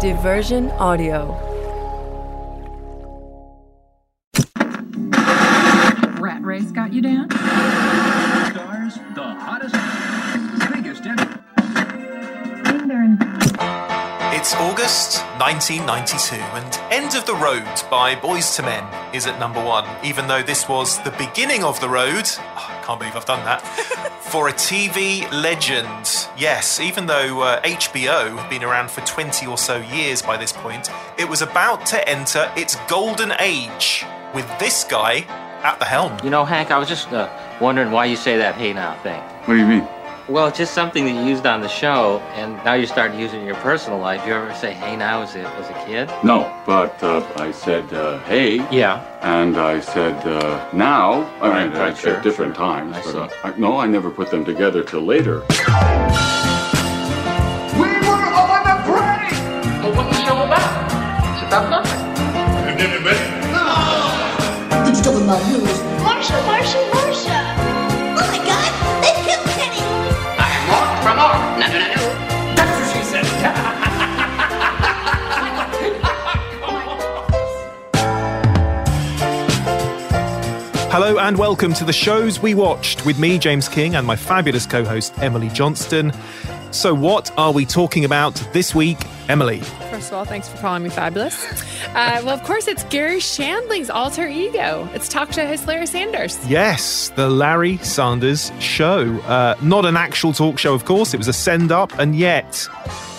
Diversion Audio. Rat race got you down? Stars, the hottest, biggest ever. It's August 1992, and End of the Road by Boyz II Men is at number one, even though this was the beginning of the road. I can't believe I've done that. for a TV legend. Yes, even though uh, HBO had been around for 20 or so years by this point, it was about to enter its golden age with this guy at the helm. You know, Hank, I was just uh, wondering why you say that hey now thing. What do you mean? Well, it's just something that you used on the show, and now you're starting to use it in your personal life. You ever say hey now as a, as a kid? No, but uh, I said uh, hey. Yeah. And I said uh, now. I Right, mean, right, at sure, different sure. times. I but uh, I, no, I never put them together till later. Hello and welcome to the shows we watched with me, James King, and my fabulous co host, Emily Johnston. So, what are we talking about this week, Emily? First of all, thanks for calling me fabulous. Uh, well, of course, it's Garry Shandling's alter ego. It's talk show host Larry Sanders. Yes, the Larry Sanders Show. Uh, not an actual talk show, of course, it was a send up, and yet.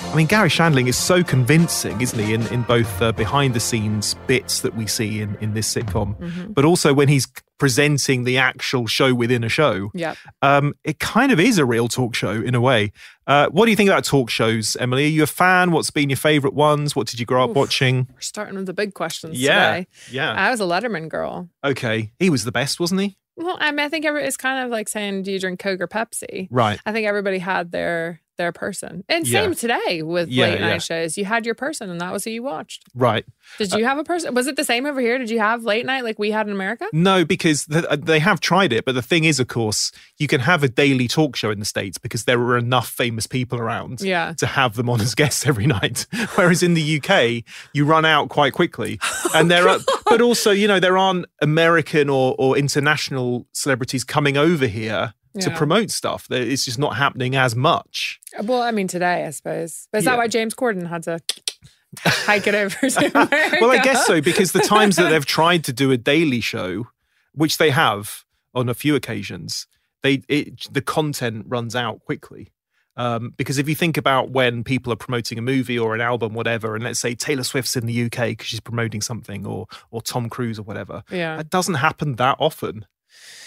I mean, Garry Shandling is so convincing, isn't he, in, in both uh, behind the scenes bits that we see in, in this sitcom, but also when he's presenting the actual show within a show. Yep. Um, it kind of is a real talk show in a way. Uh, what do you think about talk shows, Emily? Are you a fan? What's been your favorite ones? What did you grow up watching? We're starting with the big questions Yeah, today. yeah. I was a Letterman girl. Okay, he was the best, wasn't he? Well, I mean, I think every, it's kind of like saying, do you drink Coke or Pepsi? Right. I think everybody had their their person. And Yeah. same today with Yeah, late night yeah. shows. You had your person and that was who you watched. Right. Did you have a person? Was it the same over here? Did you have late night like we had in America? No, because th- uh, they have tried it, but the thing is, of course, you can have a daily talk show in the states because there are enough famous people around Yeah. to have them on as guests every night. Whereas in the UK, you run out quite quickly, and there are, but also, you know, there aren't American or or international celebrities coming over here to promote stuff. It's just not happening as much. Well, I mean, today, I suppose. But is Yeah. that why James Corden had to hike it over to America? Well, I guess so because the times that they've tried to do a daily show, which they have on a few occasions, they it, the content runs out quickly. Um, because if you think about when people are promoting a movie or an album, whatever, and let's say Taylor Swift's in the UK because she's promoting something, or or Tom Cruise or whatever, Yeah. that doesn't happen that often.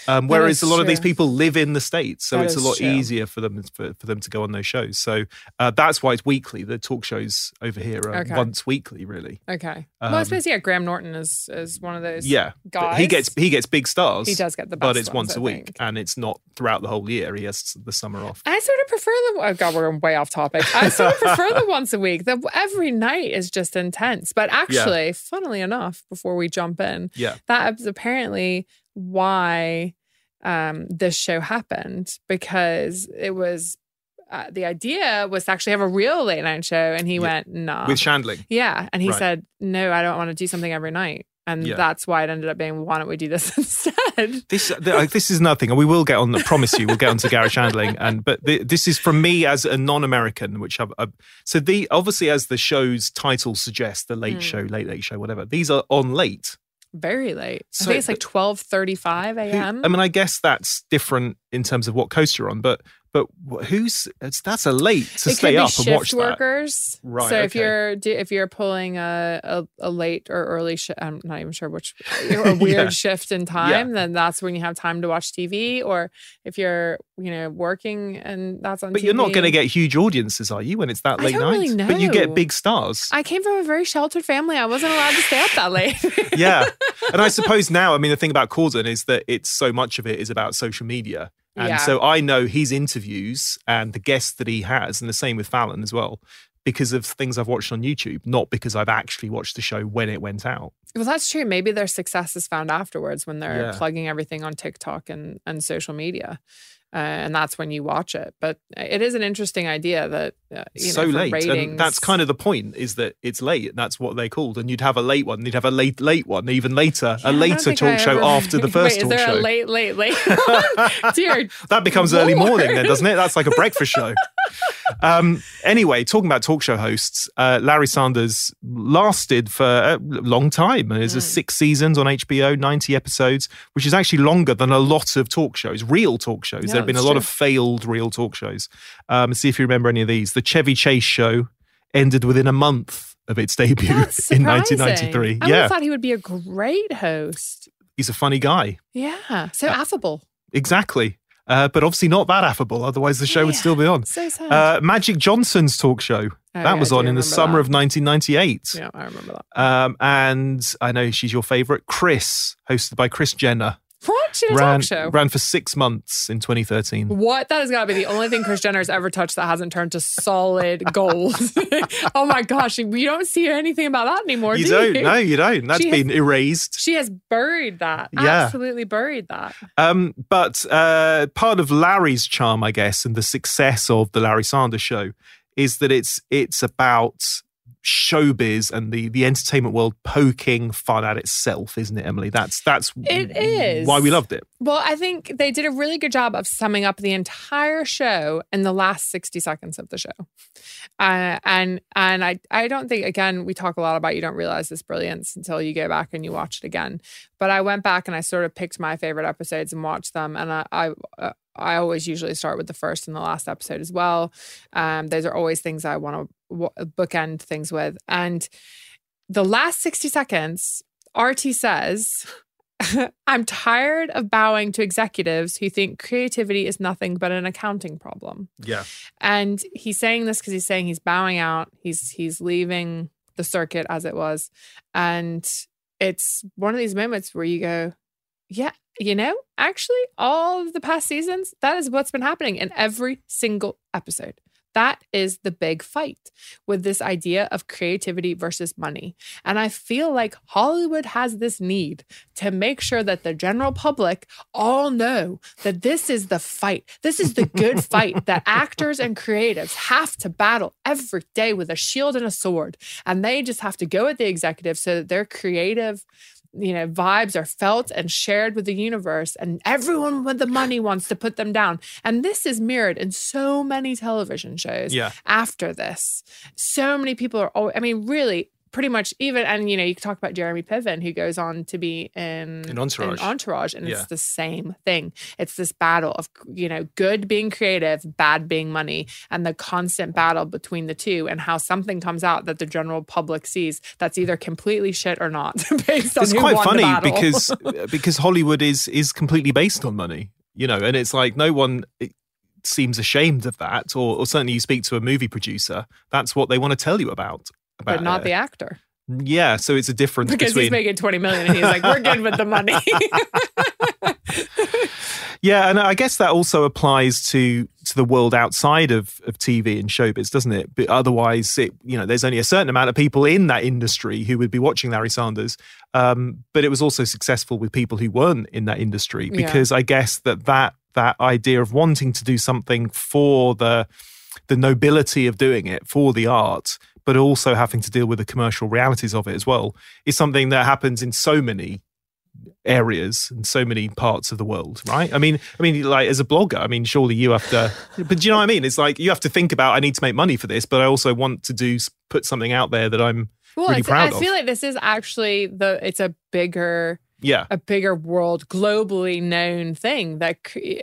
Um, whereas a lot of these people live in the states, so That it's a lot true. easier for them for, for them to go on those shows. So uh, that's why it's weekly. The talk shows over here are Okay. once weekly, really. Okay. well, I Um, suppose yeah. Graham Norton is is one of those. Yeah, guys. he gets he gets big stars. He does get the but it's ones, once I a week, think. and it's not throughout the whole year. He has the summer off. I sort of prefer the. Oh God, we're way off topic. I sort of prefer the once a week. The every night is just intense. But actually, funnily enough, before we jump in, Yeah, that is apparently why um, this show happened because it was uh, the idea was to actually have a real late night show, and he Yeah. went nah. with Shandling. yeah, and he Right. said no, I don't want to do something every night, and Yeah. that's why it ended up being why don't we do this instead? This the, uh, this is nothing, and we will get on. I promise you, we'll get on to Garry Shandling. And but the, this is from me as a non-American, which I've, I've so the obviously as the show's title suggests, the Late Mm. Show, Late Late Show, whatever. These are on late. Very late. So, I think it's like twelve thirty five Who- a.m. I mean, I guess that's different in terms of what coast you're on, but but who's it's, that's a late to it stay up and watch that. workers. Right, So if you're do- if you're pulling a, a, a late or early shift, I'm not even sure which a weird Yeah. shift in time, then that's when you have time to watch TV. Or if you're you know working and that's on. But you're not going to get huge audiences, are you? When it's that late night, really but you get big stars. I came from a very sheltered family. I wasn't allowed to stay up that late. yeah. And I suppose now, I mean, the thing about Corden is that it's so much of it is about social media. And Yeah. so I know his interviews and the guests that he has, and the same with Fallon as well, because of things I've watched on YouTube, not because I've actually watched the show when it went out. Well, that's true. Maybe their success is found afterwards when they're Yeah. plugging everything on TikTok and, and social media. uh, and that's when you watch it. But it is an interesting idea that uh, so know, late, ratings, and that's kind of the point. Is that it's late, that's what they called. And you'd have a late one, you'd have a late, late one, even later, Yeah, a later talk I show ever- after the first Wait, talk is there show. a late, late, late? Dear, that becomes early morning, then, doesn't it? That's like a breakfast show. um, anyway, talking about talk show hosts, uh, Larry Sanders lasted for a long time. Hmm. a six seasons on HBO, 90 episodes, which is actually longer than a lot of talk shows, real talk shows. Yeah, there have been a that's lot true. of failed real talk shows. Um, see if you remember any of these. The Chevy Chase show ended within a month of its debut in 1993. I yeah, thought he would be a great host. he's a funny guy. Yeah, so affable. Exactly. Uh, but obviously not that affable. Otherwise, the show would still be on. So sad. Uh, Magic Johnson's talk show. Oh, that yeah, was on in the summer that. of 1998. yeah, I remember that. Um, and I know she's your favorite, Kris, hosted by Kris Jenner. What? She a ran, talk show. ran for six months in 2013. What? That has got to be the only thing Kris Jenner has ever touched that hasn't turned to solid gold. oh my gosh, you don't see anything about that anymore. You do don't? You? No, you don't. That's She has- been erased. She has buried that. Yeah. Absolutely buried that. Um, but uh, part of Larry's charm, I guess, and the success of the Larry Sanders Show is that it's it's about showbiz and the the entertainment world poking fun at itself, isn't it, Emily? That's that's It is. why we loved it. Well, I think they did a really good job of summing up the entire show in the last 60 seconds of the show. Uh, and and I, I don't think, again, we talk a lot about you don't realize this brilliance until you go back and you watch it again. But I went back and I sort of picked my favorite episodes and watched them. And I, I, uh, I always usually start with the first and the last episode as well. Um, those are always things I want to bookend things with. And the last 60 seconds, Artie says, I'm tired of bowing to executives who think creativity is nothing but an accounting problem. Yeah. And he's saying this because he's saying he's bowing out. He's he's leaving the circuit as it was. And it's one of these moments where you go, yeah, you know, actually, all of the past seasons, that is what's been happening in every single episode. That is the big fight with this idea of creativity versus money. And I feel like Hollywood has this need to make sure that the general public all know that this is the fight. This is the good fight that actors and creatives have to battle every day with a shield and a sword. And they just have to go at the executive so that their creative you know vibes are felt and shared with the universe and everyone with the money wants to put them down and this is mirrored in so many television shows Yeah. after this so many people are i mean really pretty much even and you know you can talk about jeremy piven who goes on to be in In Entourage. entourage and Yeah. it's the same thing it's this battle of you know good being creative bad being money and the constant battle between the two and how something comes out that the general public sees that's either completely shit or not based on it's quite funny because because Hollywood is is completely based on money, you know, and it's like no one eh, seems ashamed of that, or, or certainly you speak to a movie producer, that's what they want to tell you about. About but not uh, the actor yeah. So it's a difference because between he's making 20 million and he's like we're good with the money Yeah, and I guess that also applies to to the world outside of, of TV and showbiz, doesn't it? But otherwise, it you know, there's only a certain amount of people in that industry who would be watching Larry Sanders. Um, but it was also successful with people who weren't in that industry Yeah. because I guess that that that idea of wanting to do something for the the nobility of doing it for the art, but also having to deal with the commercial realities of it as well, is something that happens in so many areas and so many parts of the world, right? I mean, I mean, like as a blogger, I mean, surely you have to, but do you know what I mean? It's like you have to think about I need to make money for this, but I also want to do put something out there that I'm well really proud i of. feel like this is actually the it's a bigger yeah, a bigger world globally known thing that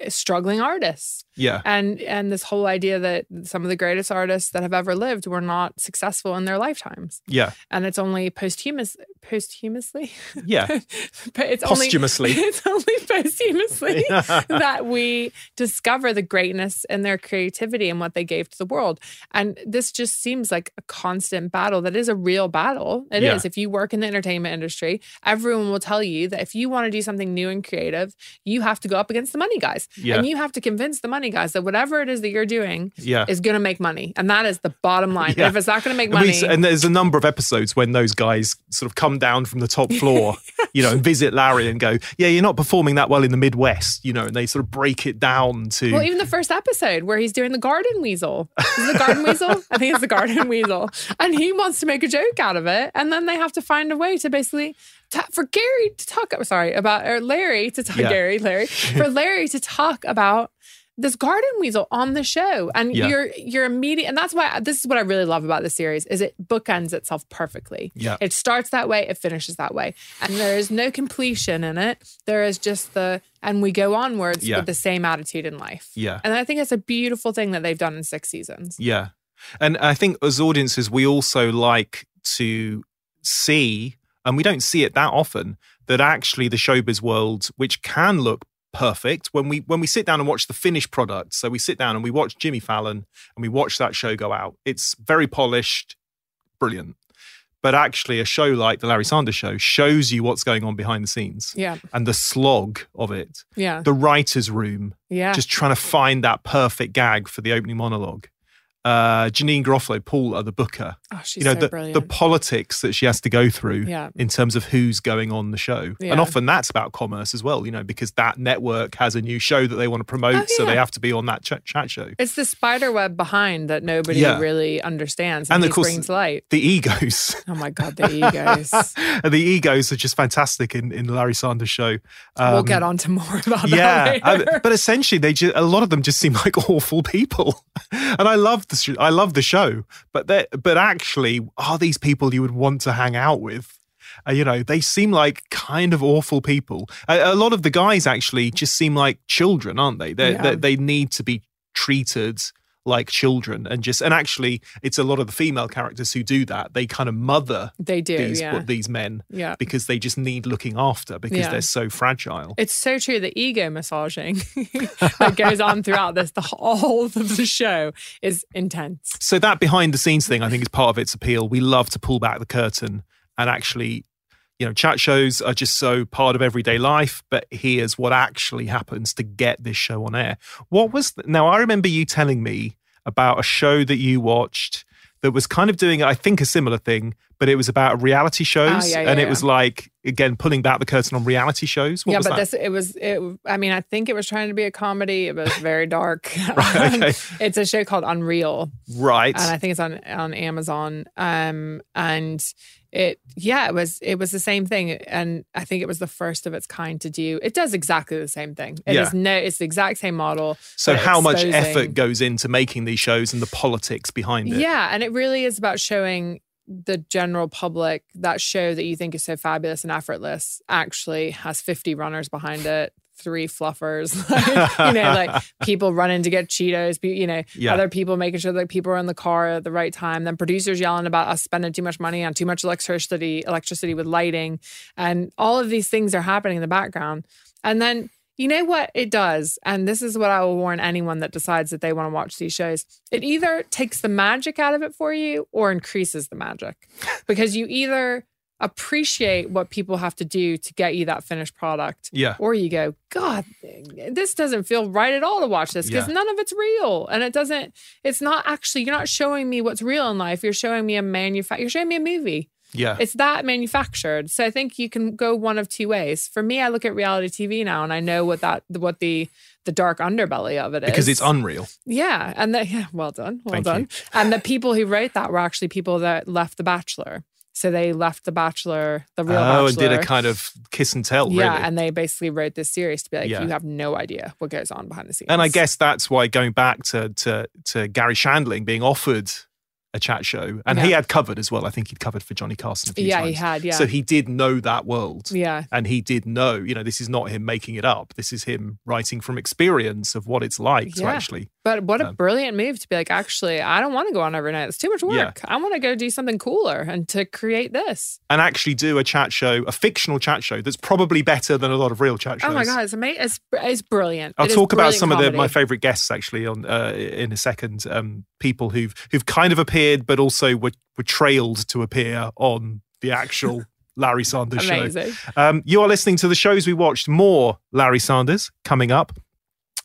struggling artists yeah, and and this whole idea that some of the greatest artists that have ever lived were not successful in their lifetimes yeah, and it's only posthumous posthumously yeah. but it's Posthumously. only it's only posthumously that we discover the greatness in their creativity and what they gave to the world and this just seems like a constant battle that is a real battle It is. Yeah. if you work in the entertainment industry everyone will tell you that if you want to do something new and creative you have to go up against the money guys Yeah. and you have to convince the money money, guys. That whatever it is that you're doing Yeah. is going to make money, and that is the bottom line. Yeah. If it's not going to make And we- money, and there's a number of episodes when those guys sort of come down from the top floor, you know, and visit Larry and go, "Yeah, you're not performing that well in the Midwest," you know, and they sort of break it down to Well, even the first episode where he's doing the garden weasel. Is the garden weasel? I think it's the garden weasel. And he wants to make a joke out of it. And then they have to find a way to basically, for Garry to talk, sorry, about, or Larry to talk, Yeah. Garry, Larry, for Larry to talk about this garden weasel on the show. And Yeah. you're, you're immediate. And that's why this is what I really love about the series is it bookends itself perfectly. Yeah. It starts that way, it finishes that way. And there is no completion in it. There is just the, and we go onwards Yeah. with the same attitude in life. yeah, And I think it's a beautiful thing that they've done in six seasons. yeah. And I think as audiences, we also like to see, and we don't see it that often, that actually the showbiz world, which can look perfect when we when we sit down and watch the finished product so we sit down and we watch jimmy fallon and we watch that show go out it's very polished brilliant but actually a show like the larry sanders show shows you what's going on behind the scenes Yeah. and the slog of it Yeah. the writer's room Yeah. just trying to find that perfect gag for the opening monologue uh janeane garofalo paula the booker oh, she's you know so the, brilliant. the politics that she has to go through Yeah. in terms of who's going on the show Yeah. and often that's about commerce as well you know because that network has a new show that they want to promote Oh, so they have to be on that ch- chat show it's the spider web behind that nobody Yeah. really understands And and, of course- brings light. the egos Oh my God, the egos. and the egos are just fantastic in, in larry sanders show we'll Um, get on to more about yeah, that and- but essentially, they just, a lot of them just seem like awful people, and I love the I love the show, but but actually, are these people you would want to hang out with? Uh, you know, they seem like kind of awful people. A, a lot of the guys actually just seem like children, aren't they? They Yeah. they they need to be treated like children, and just and actually, it's a lot of the female characters who do that. They kind of mother they do. these yeah. these men yeah. because they just need looking after because Yeah. they're so fragile. It's so true. The ego massaging that goes on throughout this, the whole of the show is intense. So that behind the scenes thing, I think, is part of its appeal. We love to pull back the curtain and actually, you know, chat shows are just so part of everyday life. But here's what actually happens to get this show on air. What was now? I remember you telling me about a show that you watched that was kind of doing, I think, a similar thing, but it was about reality shows, Ah, yeah, yeah, and it yeah. was like again pulling back the curtain on reality shows. What yeah, was but that? this it was it. I mean, I think it was trying to be a comedy. It was very dark. Right, okay. it's a show called Unreal, right. and I think it's on on Amazon. Um, and it yeah, it was it was the same thing, and I think it was the first of its kind to do. It does exactly the same thing. It is Yeah. no, it's the exact same model. so how much effort goes into making these shows and the politics behind it? Yeah, and it really is about showing the general public that show that you think is so fabulous and effortless actually has 50 runners behind it three fluffers like, you know like people running to get cheetos you know Yeah. other people making sure that people are in the car at the right time then producers yelling about us spending too much money on too much electricity electricity with lighting and all of these things are happening in the background and then you know what it does? And this is what I will warn anyone that decides that they want to watch these shows. It either takes the magic out of it for you or increases the magic because you either appreciate what people have to do to get you that finished product Yeah. or you go, God, this doesn't feel right at all to watch this because Yeah. none of it's real. And it doesn't, it's not actually, you're not showing me what's real in life. You're showing me a manufact, you're showing me a movie. Yeah. It's that manufactured. So I think you can go one of two ways. For me, I look at reality TV now and I know what that what the the dark underbelly of it is. because it's unreal. yeah, and the, yeah, well done, well Thank done. you. And the people who wrote that were actually people that left The Bachelor. So they left The Bachelor, the real oh, Bachelor. and did a kind of kiss and tell, yeah, really. and they basically wrote this series to be like, Yeah. you have no idea what goes on behind the scenes. And I guess that's why going back to to to Garry Shandling being offered a chat show, and he had covered as well. I think he'd covered for Johnny Carson a few Yeah, times. he had, yeah. So he did know that world. Yeah. And he did know, you know, this is not him making it up. This is him writing from experience of what it's like to actually. But what a Um, brilliant move to be like, actually, I don't want to go on every night. It's too much Yeah. work. I want to go do something cooler and to create this. And actually do a chat show, a fictional chat show that's probably better than a lot of real chat shows. Oh my God, it's amazing. It's, it's brilliant. I'll It talk about some of the, my favorite guests actually on uh, in a second. Um, people who've who've kind of appeared, but also were, were trailed to appear on the actual Larry Sanders show. Um, you are listening to the shows we watched. More Larry Sanders coming up.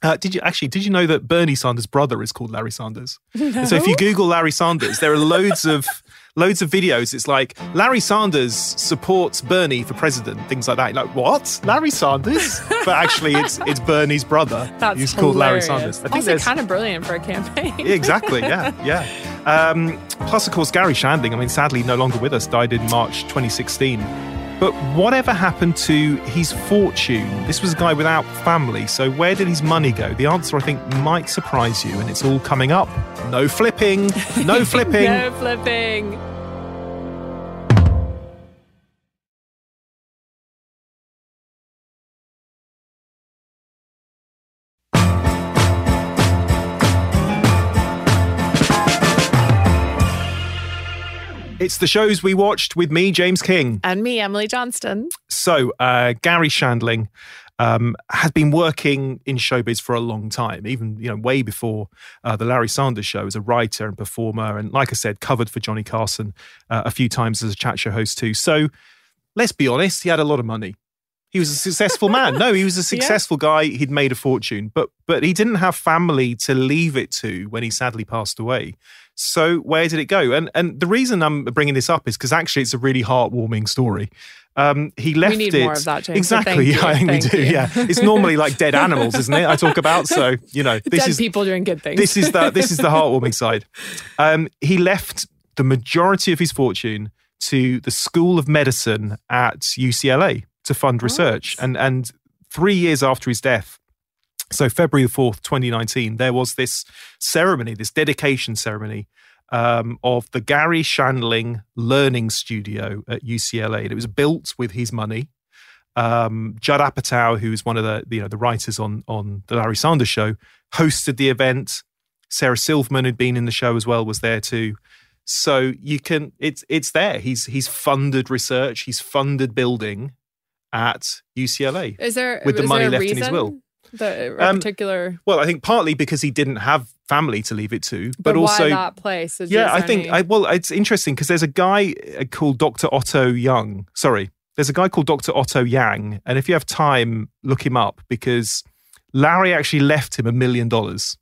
Uh, did you actually? Did you know that Bernie Sanders' brother is called Larry Sanders? And so if you Google Larry Sanders, there are loads of loads of videos. It's like Larry Sanders supports Bernie for president, things like that. You're like what? Larry Sanders? but actually, it's it's Bernie's brother. That's who's called Larry. Sanders. I also, there's- kind of brilliant for a campaign. Exactly. Yeah, yeah. Um, plus, of course, Garry Shandling. I mean, sadly, no longer with us. Died in March 2016. But whatever happened to his fortune? This was a guy without family. So where did his money go? The answer, I think, might surprise you, and it's all coming up. No flipping. No flipping. no flipping. It's the shows we watched with me, James King. And me, Emily Johnston. So, uh, Garry Shandling um, has been working in showbiz for a long time, even you know way before uh, the Larry Sanders Show as a writer and performer, and like I said, covered for Johnny Carson uh, a few times as a chat show host too. So, let's be honest, he had a lot of money. He was a successful man. No, he was a successful guy. He'd made a fortune, but but he didn't have family to leave it to when he sadly passed away. So where did it go? And and the reason I'm bringing this up is because actually it's a really heartwarming story. Um, he left need it more of that, James, so exactly. thank you, I think we do. you. Yeah, it's normally like dead animals, isn't it? I talk about. So you know, this Dead is people doing good things. this is the this is the heartwarming side. Um, he left the majority of his fortune to the School of Medicine at UCLA to fund research, and and three years after his death. So February the fourth, twenty nineteen, there was this ceremony, this dedication ceremony um, of the Garry Shandling Learning Studio at UCLA. And it was built with his money. Um, Judd Apatow, who's one of the you know the writers on on the Larry Sanders Show, hosted the event. Sarah Silverman, who'd been in the show as well, was there too. So you can it's it's there. He's he's funded research. He's funded building at UCLA. is there with the money left in his will. that Um, particular, Well, I think partly because he didn't have family to leave it to, but, but, also that place? Is yeah, I think I, well, it's interesting because there's a guy uh, called Dr. Otto Young. Sorry, there's a guy called Dr. Otto Yang, and if you have time, look him up because Larry actually left him a million dollars.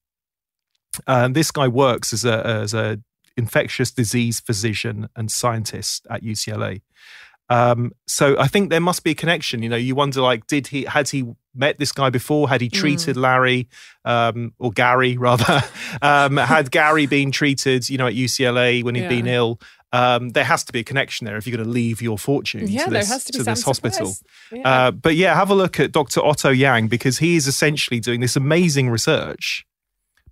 And this guy works as a as a infectious disease physician and scientist at UCLA. Um, so I think there must be a connection. You know, you wonder like, did he had he met this guy before? Had he treated Larry um, or Garry rather? um, had Garry been treated, you know, at UCLA when he'd Yeah. been ill? Um, there has to be a connection there if you're going to leave your fortune yeah, to there has to be to this hospital. Yeah. Uh, but yeah, have a look at Dr. Otto Yang because he is essentially doing this amazing research,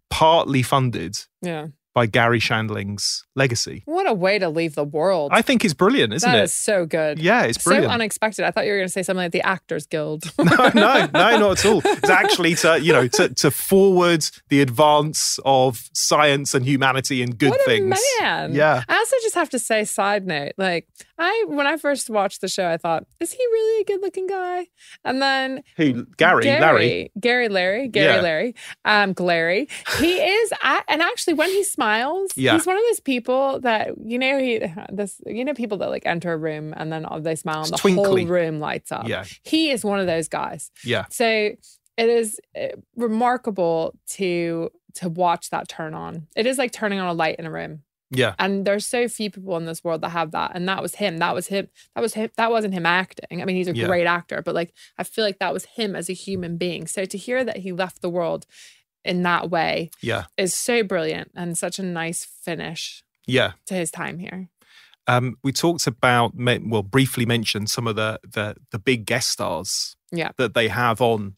partly funded yeah. By Garry Shandling's legacy. What a way to leave the world. I think it's brilliant, isn't That it? is so good. Yeah, it's So unexpected. I thought you were going to say something like the Actors Guild. no, no, no, not at all. It's actually to you know to, to forward the advance of science and humanity and good what things. a man. Yeah. I also just have to say, side note, like I when I first watched the show, I thought, is he really a good looking guy? And then Who? Garry, Larry. Garry Larry, Garry Yeah. Larry, um, Glary. He is, I, and actually, when he smiles, Yeah. he's one of those people that you know he this you know people that like enter a room and then they smile and It's the twinkly. whole room lights up. Yeah. he is one of those guys. Yeah. So it is uh, remarkable to to watch that turn on. It is like turning on a light in a room. Yeah. And there's so few people in this world that have that. And that was him. That was him. That was him. That wasn't him acting. I mean, he's a Yeah. great actor, but like I feel like that was him as a human being. So to hear that he left the world in that way Yeah. is so brilliant and such a nice finish Yeah. to his time here. Um, we talked about, well, briefly mentioned some of the, the the big guest stars Yeah. that they have on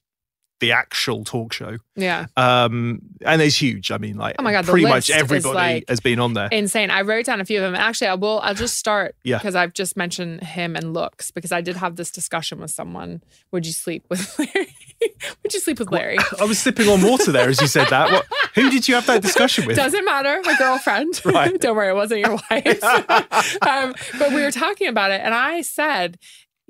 the actual talk show. Yeah. Um, and it's huge. I mean, like, Oh my God, pretty much everybody like has been on there. Insane. I wrote down a few of them. Actually, I will. I'll just start Yeah. because I've just mentioned him and looks because I did have this discussion with someone. Would you sleep with Larry? Would you sleep with Larry? I was sipping on water there as you said that. What, who did you have that discussion with? Doesn't matter. My girlfriend. Right. Don't worry, it wasn't your wife. um, but we were talking about it, and I said,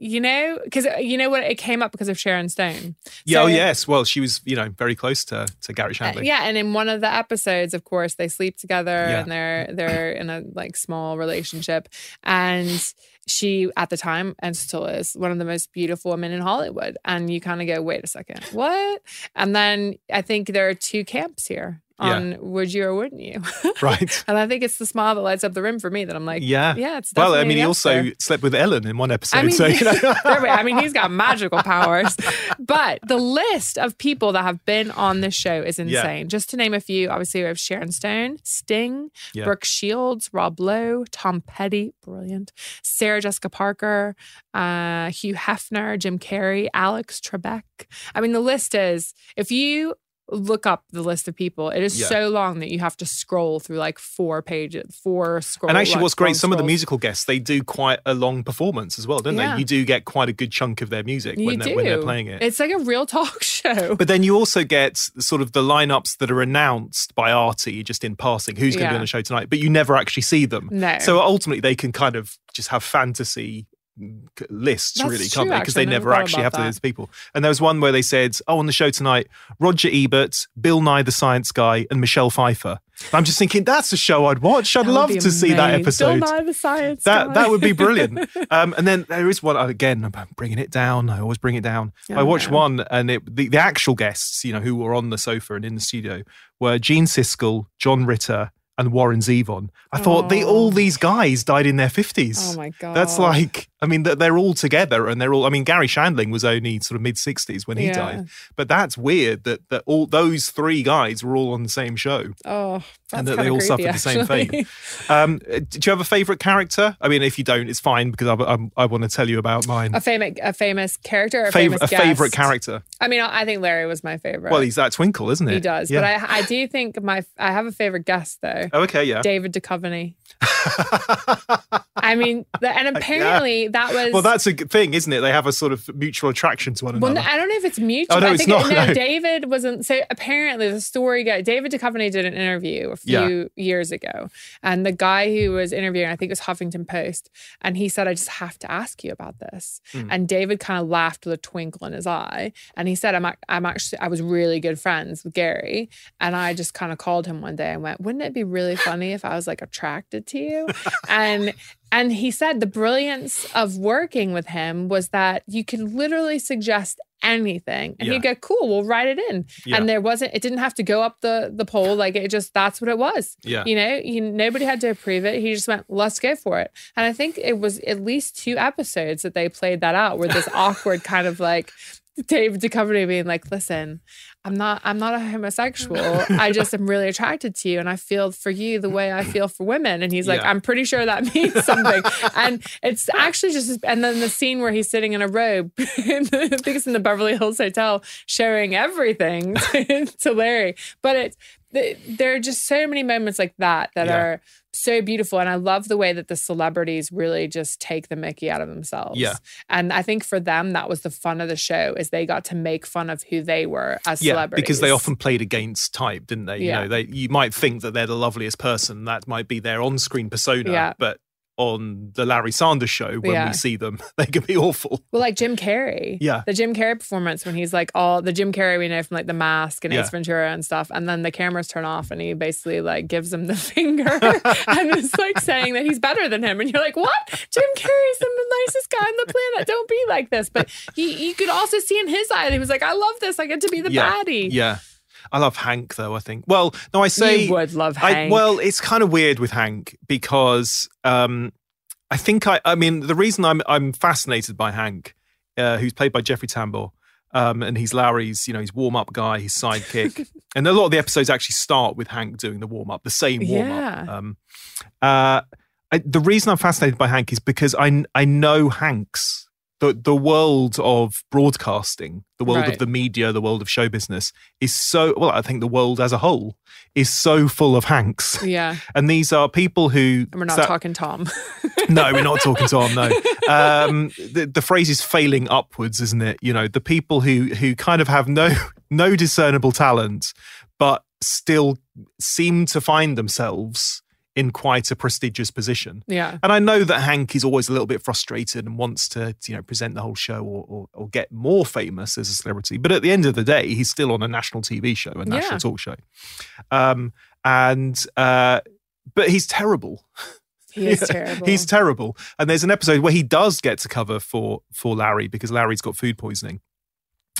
you know, because you know what, it came up because of Sharon Stone. Yeah, oh yes. Well, she was, you know, very close to to Garry Uh, Shandling. yeah, and in one of the episodes, of course, they sleep together Yeah. and they're they're in a like small relationship. And she at the time and still is one of the most beautiful women in Hollywood. And you kind of go, wait a second, what? And then I think there are two camps here Yeah. would you or wouldn't you? Right. and I think it's the smile that lights up the room for me that I'm like, Yeah. yeah, it's Well, I mean, he also answer. slept with Ellen in one episode. I mean, so, you know. I mean, he's got magical powers. But the list of people that have been on this show is Yeah. insane. Just to name a few, obviously we have Sharon Stone, Sting, Yeah. Brooke Shields, Rob Lowe, Tom Petty, brilliant, Sarah Jessica Parker, uh, Hugh Hefner, Jim Carrey, Alex Trebek. I mean, the list is if you look up the list of people, it is Yeah. so long that you have to scroll through like four pages, four scroll. and actually, like, what's great, some of the musical guests, they do quite a long performance as well, don't Yeah. they? You do get quite a good chunk of their music when they're, when they're playing it. It's like a real talk show. But then you also get sort of the lineups that are announced by Artie just in passing, who's going to be on the show tonight, but you never actually see them. No. So ultimately, they can kind of just have fantasy lists, That's really, true, can't they? Because they never never actually have that. those people. And there was one where they said, "Oh, on the show tonight, Roger Ebert, Bill Nye the Science Guy, and Michelle Pfeiffer." And I'm just thinking that's a show I'd watch. I'd love to see that episode. Bill Nye the Science That Guy. that would be brilliant. um, and then there is one again. I'm bringing it down. I always bring it down. I Oh, watched no. one, and it the, the actual guests, you know, who were on the sofa and in the studio, were Gene Siskel, John Ritter, and Warren Zevon. I thought they all these guys died in their fifties. Oh my god. That's like, I mean, they're- they're all together, and they're all. I mean, Garry Shandling was only sort of mid sixties when he Yeah. died, but that's weird that that all those three guys were all on the same show. Oh, that's and that they all creepy, suffered the same fate. Um, do you have a favourite character? I mean, if you don't, it's fine because I, I, I want to tell you about mine. A famous, a famous character, or a Fav- famous a favourite character. I mean, I think Larry was my favorite. Well, he's that twinkle, isn't he? he does, Yeah. but I, I do think my, I have a favorite guest though. Oh, okay, yeah. David Duchovny. I mean, and apparently that was. well, that's a good thing, isn't it? They have a sort of mutual attraction to one Well, another. no, I don't know if it's mutual. Oh, no, I it's think not, no, no. David wasn't. So apparently, the story guy, David Duchovny, did an interview few years ago, and the guy who was interviewing, I think it was Huffington Post, and he said, "I just have to ask you about this." Hmm. And David kind of laughed with a twinkle in his eye, and he said, "I'm, I'm actually, I was really good friends with Garry, and I just kind of called him one day and went, wouldn't it be really funny if I was like attracted to you?" and and he said the brilliance of working with him was that you could literally suggest anything and Yeah. he'd go cool we'll write it in Yeah. and there wasn't it didn't have to go up the the poll like it just that's what it was Yeah. you know you, nobody had to approve it he just went let's go for it and i think it was at least two episodes that they played that out where this awkward kind of like David Duchovny being like, "Listen, I'm not, I'm not a homosexual. I just am really attracted to you, and I feel for you the way I feel for women." And he's like, Yeah. "I'm pretty sure that means something." and it's actually just, and then the scene where he's sitting in a robe, in the, I think it's in the Beverly Hills Hotel, showing everything to, to Larry. But it's there are just so many moments like that that Yeah. are so beautiful, and I love the way that the celebrities really just take the Mickey out of themselves. Yeah. And I think for them, that was the fun of the show is they got to make fun of who they were as yeah, celebrities. because they often played against type, didn't they? You Yeah. know, they you might think that they're the loveliest person. That might be their on-screen persona, Yeah. but on the Larry Sanders show, when Yeah. we see them, they can be awful. Well, like Jim Carrey. Yeah. The Jim Carrey performance when he's like all the Jim Carrey we know from like The Mask and Yeah. Ace Ventura and stuff. And then the cameras turn off and he basically like gives him the finger and it's like saying that he's better than him. And you're like, what? Jim Carrey's the nicest guy on the planet. Don't be like this. But he, you could also see in his eye that he was like, I love this. I get to be the yeah, baddie. yeah. I love Hank though. I think. Well, no, I say You would love I, Hank. well, it's kind of weird with Hank because um, I think I. I mean, the reason I'm I'm fascinated by Hank, uh, who's played by Jeffrey Tambor, um, and he's Larry's, you know, his warm up guy, his sidekick, and a lot of the episodes actually start with Hank doing the warm up, the same warm up. Yeah. Um, uh, I, the reason I'm fascinated by Hank is because I I know Hanks. The, the world of broadcasting, the world Right. of the media, the world of show business is so well. I think the world as a whole is so full of Hanks, yeah. and these are people who. And we're not that- talking Tom. no, we're not talking Tom. No, um, the, the phrase is failing upwards, isn't it? You know, the people who who kind of have no no discernible talent, but still seem to find themselves in quite a prestigious position. Yeah. And I know that Hank is always a little bit frustrated and wants to, you know, present the whole show or, or, or get more famous as a celebrity. But at the end of the day, he's still on a national TV show, a national Yeah. talk show. Um, and uh, but he's terrible. He is terrible. He's terrible. And there's an episode where he does get to cover for for Larry because Larry's got food poisoning.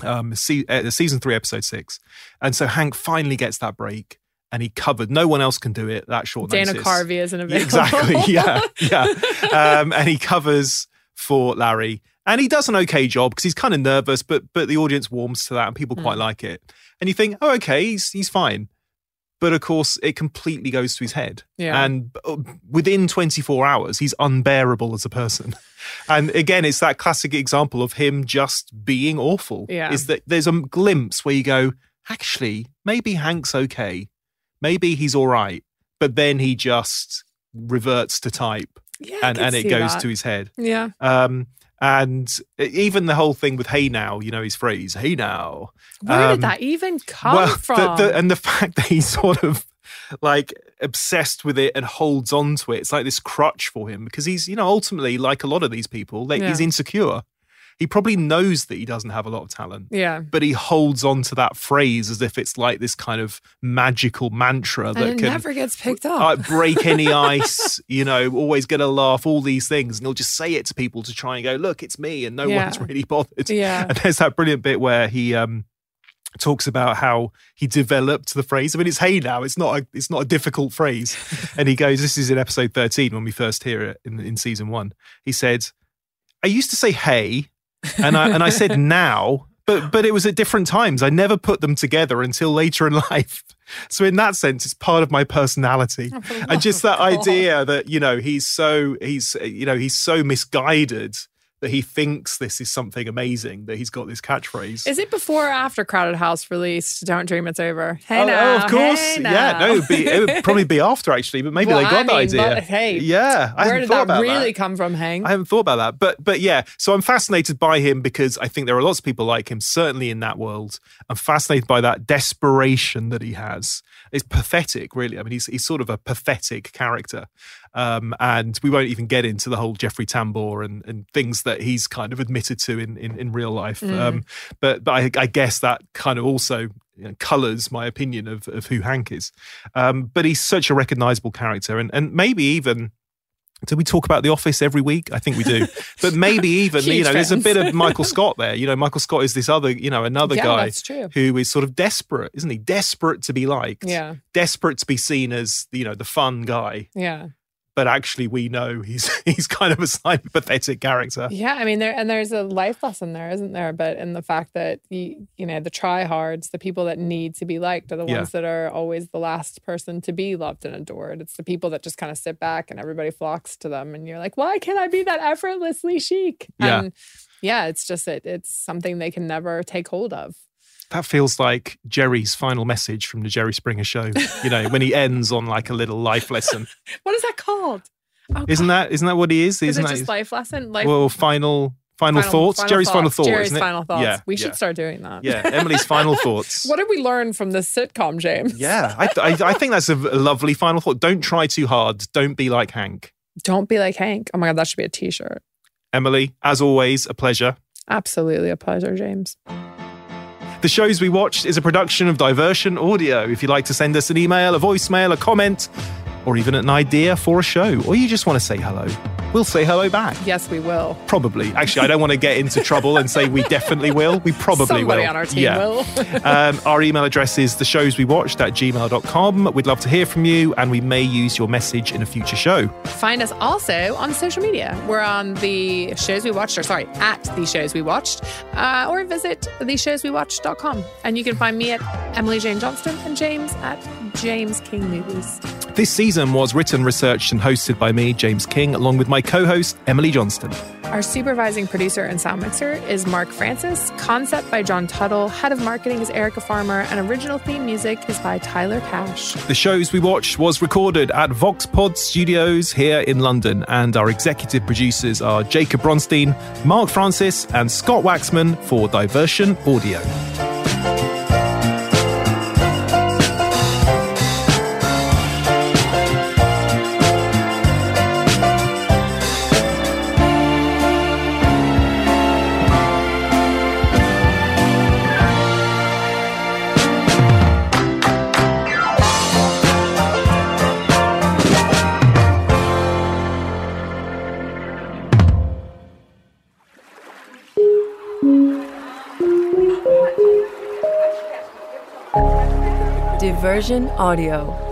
Um, se- uh, season three, episode six, and so Hank finally gets that break, and he covered. No one else can do it that short Dana notice. Carvey isn't available. Exactly. Yeah. Yeah. Um, and he covers for Larry, and he does an okay job because he's kind of nervous, but but the audience warms to that, and people quite Mm. like it. And you think, oh, okay, he's he's fine. But of course, it completely goes to his head. Yeah. And uh, within 24 hours, he's unbearable as a person. And again, it's that classic example of him just being awful. Yeah. Is that there's a glimpse where you go, actually, maybe Hank's okay. Maybe he's all right. But then he just reverts to type Yeah, and, and it goes that. to his head. Yeah. Um, and even the whole thing with "Hey now," you know his phrase "Hey now." Where Um, did that even come well, from? the- and the fact that he's sort of like obsessed with it and holds on to it, it's like this crutch for him because he's, you know, ultimately like a lot of these people, like he's insecure. He probably knows that he doesn't have a lot of talent. yeah. But he holds on to that phrase as if it's like this kind of magical mantra that can never gets picked up. uh, break any ice, you know, always get a laugh, all these things. And he'll just say it to people to try and go, look, it's me. And no Yeah. one's really bothered. Yeah. And there's that brilliant bit where he um, talks about how he developed the phrase. I mean, it's hey now. It's not a, it's not a difficult phrase. and he goes, this is in episode 13 when we first hear it in, in season one. He said, I used to say hey, and I, and I said now. But, but it was at different times. I never put them together until later in life. So in that sense, it's part of my personality, oh, and just that idea that you know he's so he's you know he's so misguided that he thinks this is something amazing that he's got this catchphrase. Is it before or after Crowded House released Don't Dream It's Over? Hey oh, oh now. oh, of course, hey yeah. No, it would, be, it would probably be after actually, but maybe Well, they got I the mean, idea. but hey, yeah, I Where did that really that. come from, Hank? I haven't thought about that, but but yeah. So I'm fascinated by him because I think there are lots of people like him, certainly in that world. I'm fascinated by that desperation that he has. It's pathetic, really. I mean, he's he's sort of a pathetic character, um, and we won't even get into the whole Jeffrey Tambor and and things that he's kind of admitted to in in, in real life. Mm. Um, but but I, I guess that kind of also you know, colors my opinion of of who Hank is. Um, but he's such a recognizable character, and and maybe even. Do we talk about The Office every week? I think we do. But maybe even, you know, there's a bit of Michael Scott there. You know, Michael Scott is this other, you know, another Yeah, guy who is sort of desperate, isn't he? Desperate to be liked. Yeah. Desperate to be seen as, you know, the fun guy. Yeah. But actually we know he's he's kind of a slightly pathetic character. Yeah, I mean, there and there's a life lesson there, isn't there? But in the fact that you, you know, the tryhards, the people that need to be liked, are the Yeah. ones that are always the last person to be loved and adored. It's the people that just kind of sit back and everybody flocks to them, and you're like, why can't I be that effortlessly chic? Yeah. And yeah, it's just it, it's something they can never take hold of. That feels like Jerry's final message from the Jerry Springer show. You know, when he ends on like a little life lesson. What is that called? Oh, Isn't that isn't that what he is? Is Isn't it that just life lesson? Life well final final, thoughts? Jerry's final thoughts. Jerry's isn't it? final thoughts. Yeah. we should yeah. start doing that. Yeah, Emily's final thoughts. What did we learn from this sitcom, James? Yeah, I, I, I think that's a, a lovely final thought. Don't try too hard. Don't be like Hank. Don't be like Hank. Oh my God, that should be a t shirt. Emily, as always, a pleasure. Absolutely a pleasure, James. The shows we watched is a production of Diversion Audio. If you'd like to send us an email, a voicemail, a comment, or even an idea for a show, or you just want to say hello, we'll say hello back. Yes, we will. Probably. Actually, I don't want to get into trouble and say we definitely will. We probably Somebody will. on our team Yeah. will. um, our email address is the shows we watched at gmail.com. We'd love to hear from you, and we may use your message in a future show. Find us also on social media. We're on the shows we watched, or sorry, at the shows we watched, uh, or visit the shows we theshowswewatched.com. And you can find me at Emily Jane Johnston and James at James King Movies. This season was written, researched, and hosted by me, James King, along with my co host, Emily Johnston. Our supervising producer and sound mixer is Mark Francis. Concept by John Tuttle. Head of marketing is Erica Farmer. And original theme music is by Tyler Cash. The shows we watched was recorded at VoxPod Studios here in London, and our executive producers are Jacob Bronstein, Mark Francis, and Scott Waxman for Diversion Audio. Diversion Audio.